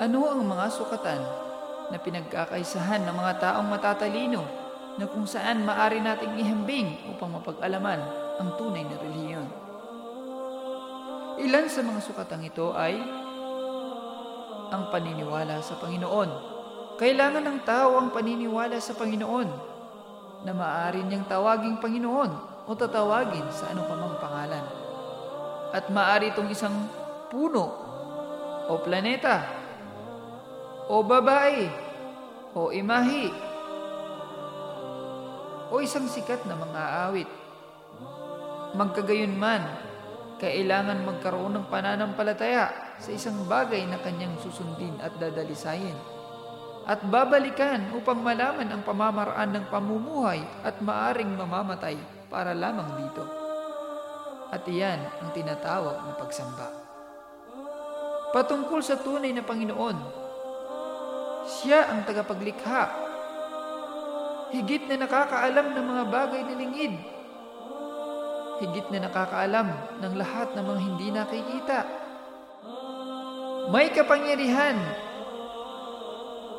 Ano ang mga sukatan na pinagkakaisahan ng mga taong matatalino na kung saan maari nating ihambing upang mapag-alaman ang tunay na relihiyon? Ilan sa mga sukatang ito ay ang paniniwala sa Panginoon. Kailangan ng tao ang paniniwala sa Panginoon na maaari niyang tawaging Panginoon o tatawagin sa anumang pangalan. At maaari itong isang puno o planeta o babae o imahi o isang sikat na mga awit. Magkagayon man, kailangan magkaroon ng pananampalataya sa isang bagay na kanyang susundin at dadalisayin. At babalikan upang malaman ang pamamaraan ng pamumuhay at maaring mamamatay para lamang dito. At iyan ang tinatawag na pagsamba. Patungkol sa tunay na Panginoon, siya ang tagapaglikha. Higit na nakakaalam ng mga bagay na lingid higit na nakakaalam ng lahat ng mga hindi nakikita. May kapangyarihan.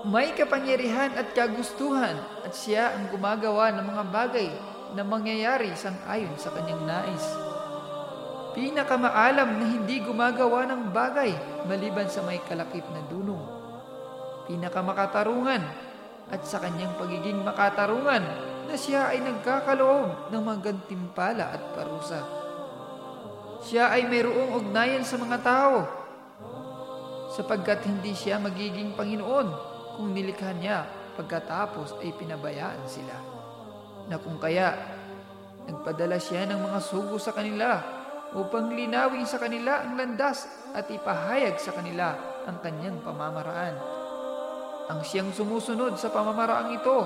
May kapangyarihan at kagustuhan at siya ang gumagawa ng mga bagay na mangyayari sang ayon sa kanyang nais. Pinakamaalam na hindi gumagawa ng bagay maliban sa may kalakip na dunong. Pinakamakatarungan at sa kanyang pagiging makatarungan na siya ay nagkakaloob ng magantimpala at parusa. Siya ay mayroong ugnayan sa mga tao sapagkat hindi siya magiging Panginoon kung nilikha niya pagkatapos ay pinabayaan sila. Na kung kaya, nagpadala siya ng mga sugo sa kanila upang linawin sa kanila ang landas at ipahayag sa kanila ang kanyang pamamaraan. Ang siyang sumusunod sa pamamaraang ito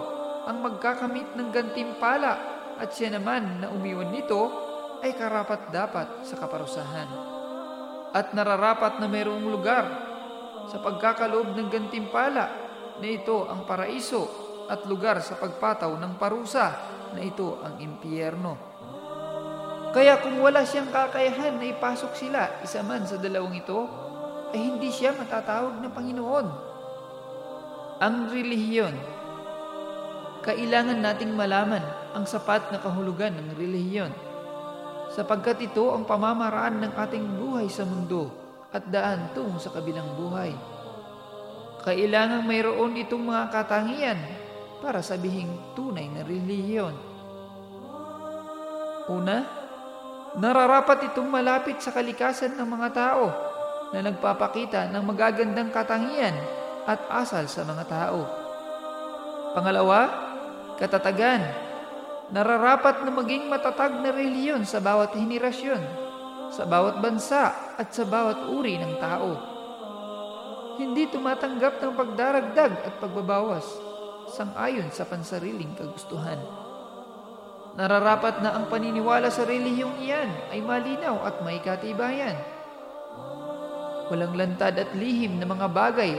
ang magkakamit ng gantimpala at siya naman na umiwan nito ay karapat dapat sa kaparusahan. At nararapat na mayroong lugar sa pagkakaloob ng gantimpala na ito ang paraiso at lugar sa pagpataw ng parusa na ito ang impyerno. Kaya kung wala siyang kakayahan na ipasok sila isa man sa dalawang ito, ay hindi siya matatawag na Panginoon. Ang relihiyon kailangan nating malaman ang sapat na kahulugan ng relihiyon sapagkat ito ang pamamaraan ng ating buhay sa mundo at daan tungo sa kabilang buhay. Kailangan mayroon itong mga katangian para sabihing tunay na relihiyon. Una, nararapat itong malapit sa kalikasan ng mga tao na nagpapakita ng magagandang katangian at asal sa mga tao. Pangalawa, katatagan. Nararapat na maging matatag na reliyon sa bawat henerasyon, sa bawat bansa at sa bawat uri ng tao. Hindi tumatanggap ng pagdaragdag at pagbabawas sangayon sa pansariling kagustuhan. Nararapat na ang paniniwala sa relihiyong iyan ay malinaw at may katibayan. Walang lantad at lihim na mga bagay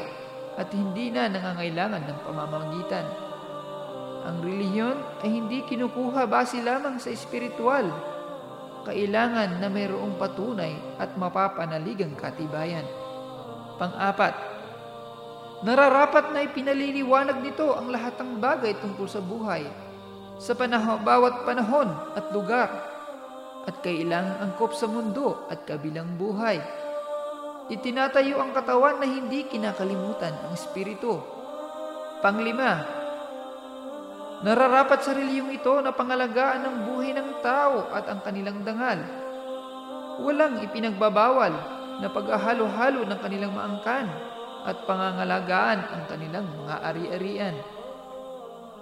at hindi na nangangailangan ng pamamagitan. Ang relihiyon ay hindi kinukuha base lamang sa espiritual. Kailangan na mayroong patunay at mapapanaligang katibayan. Pang-apat, nararapat na ipinaliliwanag nito ang lahat ng bagay tungkol sa buhay sa panahon, bawat panahon at lugar at kailangang angkop sa mundo at kabilang buhay. Itinatayo ang katawan na hindi kinakalimutan ang espiritu. Panglima, Nararapat sa reliyong ito na pangalagaan ng buhay ng tao at ang kanilang dangal. Walang ipinagbabawal na pag-ahalo-halo ng kanilang maangkan at pangangalagaan ang kanilang mga ari-arian.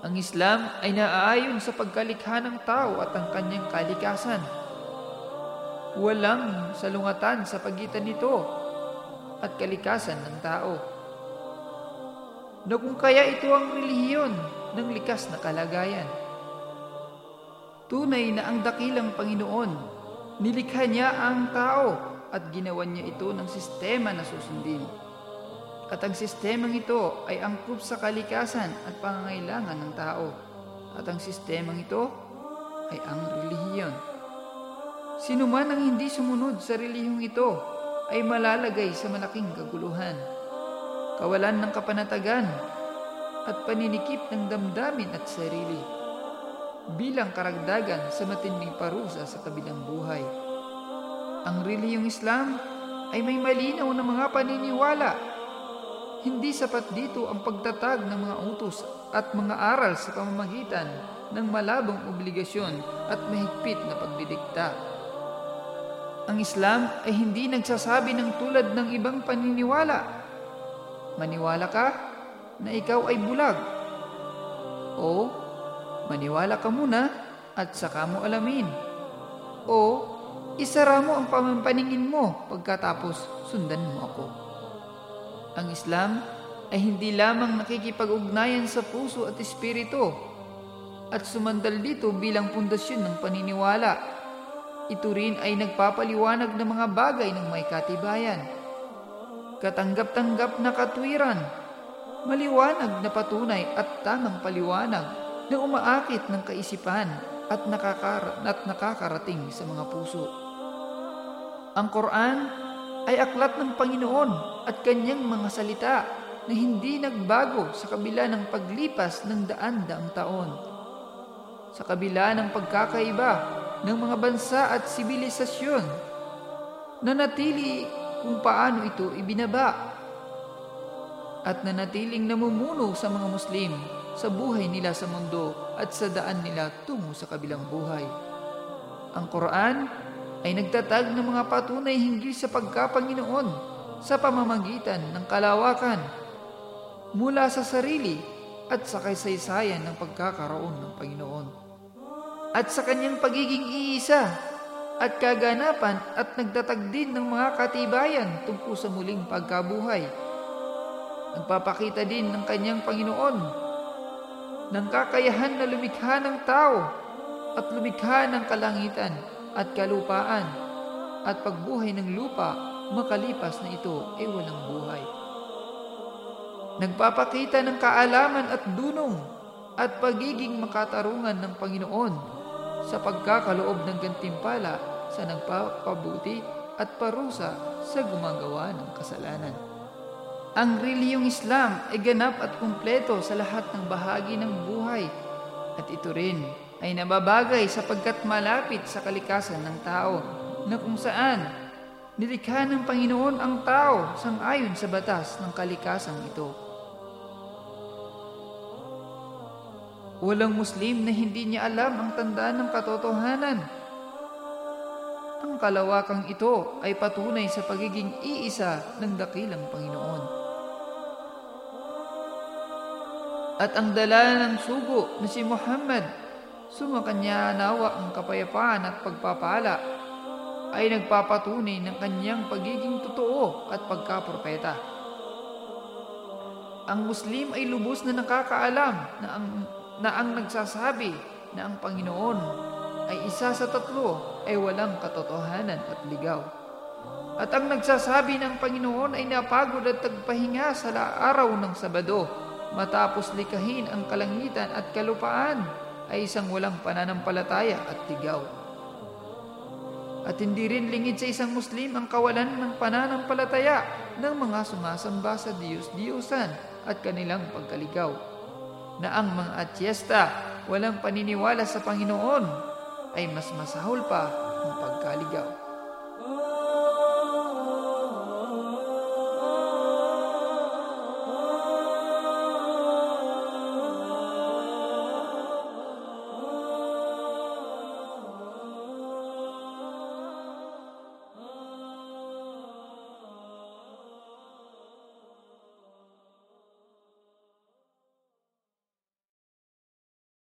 Ang Islam ay naaayon sa pagkalikha ng tao at ang kanyang kalikasan. Walang salungatan sa pagitan nito at kalikasan ng tao. Na kung kaya ito ang relihiyon ng likas na kalagayan. Tunay na ang dakilang Panginoon, nilikha niya ang tao at ginawa niya ito ng sistema na susundin. At ang sistemang ito ay angkop sa kalikasan at pangangailangan ng tao. At ang sistemang ito ay ang relihiyon. Sino man ang hindi sumunod sa relihiyong ito ay malalagay sa malaking kaguluhan. kawalan ng kapanatagan, at paninikip ng damdamin at sarili bilang karagdagan sa matinding parusa sa kabilang buhay. Ang reliyong Islam ay may malinaw na mga paniniwala. Hindi sapat dito ang pagtatag ng mga utos at mga aral sa pamamagitan ng malabong obligasyon at mahigpit na pagdidikta. Ang Islam ay hindi nagsasabi ng tulad ng ibang paniniwala. Maniwala ka na ikaw ay bulag. O maniwala ka muna at saka mo alamin. O isara mo ang pamampaningin mo pagkatapos sundan mo ako. Ang Islam ay hindi lamang nakikipag-ugnayan sa puso at espiritu at sumandal dito bilang pundasyon ng paniniwala. Ito rin ay nagpapaliwanag ng mga bagay ng may katibayan. Katanggap-tanggap na katwiran, maliwanag na patunay at tamang paliwanag na umaakit ng kaisipan at, nakakar at nakakarating sa mga puso. Ang Quran ay aklat ng Panginoon at kanyang mga salita na hindi nagbago sa kabila ng paglipas ng daan-daang taon. Sa kabila ng pagkakaiba ng mga bansa at sibilisasyon, nanatili kung paano ito ibinaba at nanatiling namumuno sa mga Muslim sa buhay nila sa mundo at sa daan nila tungo sa kabilang buhay. Ang Quran ay nagtatag ng mga patunay hinggil sa pagkapanginoon sa pamamagitan ng kalawakan mula sa sarili at sa kaysaysayan ng pagkakaroon ng Panginoon at sa kanyang pagiging iisa at kaganapan at nagtatag din ng mga katibayan tungkol sa muling pagkabuhay. Nagpapakita din ng kanyang Panginoon ng kakayahan na lumikha ng tao at lumikha ng kalangitan at kalupaan at pagbuhay ng lupa makalipas na ito ay walang buhay. Nagpapakita ng kaalaman at dunong at pagiging makatarungan ng Panginoon sa pagkakaloob ng gantimpala sa nagpapabuti at parusa sa gumagawa ng kasalanan. Ang reliyong Islam ay ganap at kumpleto sa lahat ng bahagi ng buhay at ito rin ay nababagay sapagkat malapit sa kalikasan ng tao na kung saan nilikha ng Panginoon ang tao sang ayon sa batas ng kalikasang ito. Walang Muslim na hindi niya alam ang tandaan ng katotohanan. Ang kalawakang ito ay patunay sa pagiging iisa ng dakilang Panginoon. at ang dala ng sugo na si Muhammad, sumakanya nawa ang kapayapaan at pagpapala, ay nagpapatunay ng kanyang pagiging totoo at pagkapropeta. Ang Muslim ay lubos na nakakaalam na ang, na ang nagsasabi na ang Panginoon ay isa sa tatlo ay walang katotohanan at ligaw. At ang nagsasabi ng Panginoon ay napagod at tagpahinga sa araw ng Sabado matapos likahin ang kalangitan at kalupaan ay isang walang pananampalataya at tigaw. At hindi rin lingid sa isang Muslim ang kawalan ng pananampalataya ng mga sumasamba sa Diyos-Diyosan at kanilang pagkaligaw. Na ang mga atyesta walang paniniwala sa Panginoon ay mas masahol pa ang pagkaligaw.